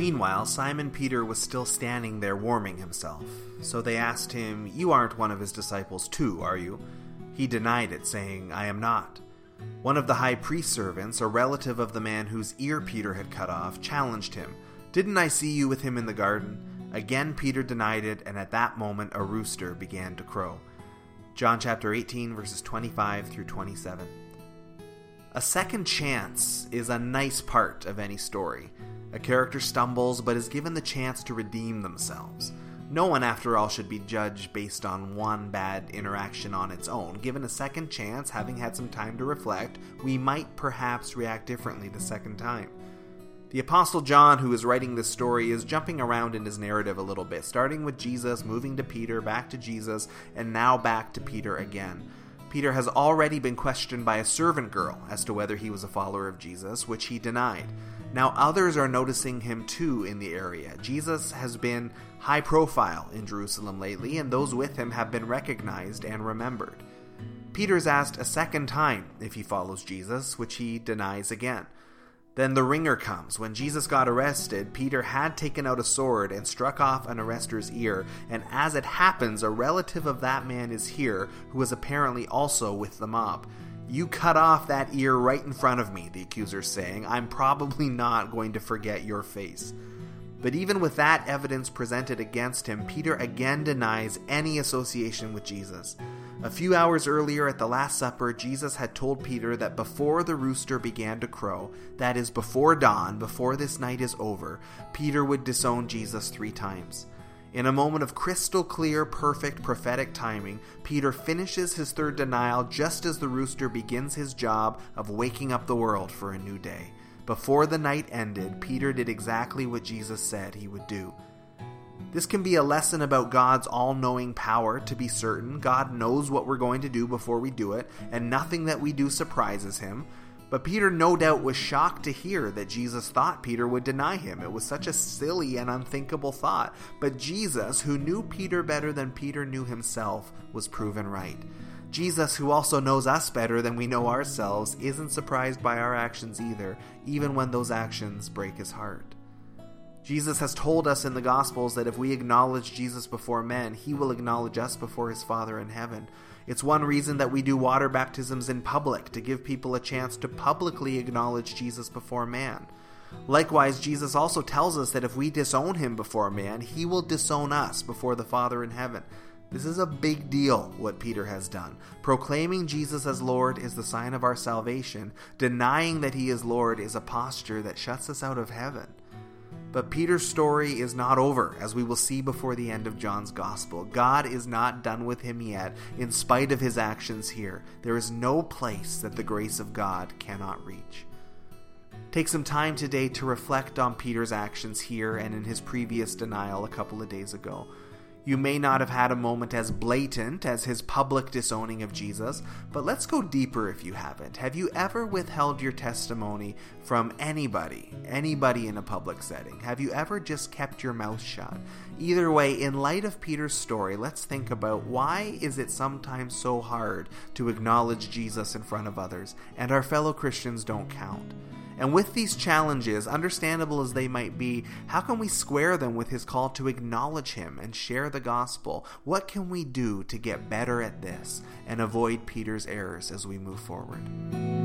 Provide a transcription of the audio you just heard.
Meanwhile, Simon Peter was still standing there warming himself. So they asked him, You aren't one of his disciples too, are you? He denied it, saying, I am not. One of the high priest's servants, a relative of the man whose ear Peter had cut off, challenged him, Didn't I see you with him in the garden? Again Peter denied it, and at that moment a rooster began to crow. John chapter 18, verses 25 through 27. A second chance is a nice part of any story. A character stumbles but is given the chance to redeem themselves. No one, after all, should be judged based on one bad interaction on its own. Given a second chance, having had some time to reflect, we might perhaps react differently the second time. The Apostle John, who is writing this story, is jumping around in his narrative a little bit, starting with Jesus, moving to Peter, back to Jesus, and now back to Peter again. Peter has already been questioned by a servant girl as to whether he was a follower of Jesus, which he denied. Now, others are noticing him too in the area. Jesus has been high profile in Jerusalem lately, and those with him have been recognized and remembered. Peter's asked a second time if he follows Jesus, which he denies again. Then the ringer comes. When Jesus got arrested, Peter had taken out a sword and struck off an arrester's ear, and as it happens, a relative of that man is here who was apparently also with the mob. You cut off that ear right in front of me, the accuser's saying. I'm probably not going to forget your face. But even with that evidence presented against him, Peter again denies any association with Jesus. A few hours earlier at the Last Supper, Jesus had told Peter that before the rooster began to crow, that is, before dawn, before this night is over, Peter would disown Jesus three times. In a moment of crystal clear, perfect prophetic timing, Peter finishes his third denial just as the rooster begins his job of waking up the world for a new day. Before the night ended, Peter did exactly what Jesus said he would do. This can be a lesson about God's all knowing power to be certain. God knows what we're going to do before we do it, and nothing that we do surprises him. But Peter no doubt was shocked to hear that Jesus thought Peter would deny him. It was such a silly and unthinkable thought. But Jesus, who knew Peter better than Peter knew himself, was proven right. Jesus, who also knows us better than we know ourselves, isn't surprised by our actions either, even when those actions break his heart. Jesus has told us in the Gospels that if we acknowledge Jesus before men, he will acknowledge us before his Father in heaven. It's one reason that we do water baptisms in public, to give people a chance to publicly acknowledge Jesus before man. Likewise, Jesus also tells us that if we disown him before man, he will disown us before the Father in heaven. This is a big deal, what Peter has done. Proclaiming Jesus as Lord is the sign of our salvation. Denying that he is Lord is a posture that shuts us out of heaven. But Peter's story is not over, as we will see before the end of John's Gospel. God is not done with him yet, in spite of his actions here. There is no place that the grace of God cannot reach. Take some time today to reflect on Peter's actions here and in his previous denial a couple of days ago. You may not have had a moment as blatant as his public disowning of Jesus, but let's go deeper if you haven't. Have you ever withheld your testimony from anybody, anybody in a public setting? Have you ever just kept your mouth shut? Either way, in light of Peter's story, let's think about why is it sometimes so hard to acknowledge Jesus in front of others and our fellow Christians don't count? And with these challenges, understandable as they might be, how can we square them with his call to acknowledge him and share the gospel? What can we do to get better at this and avoid Peter's errors as we move forward?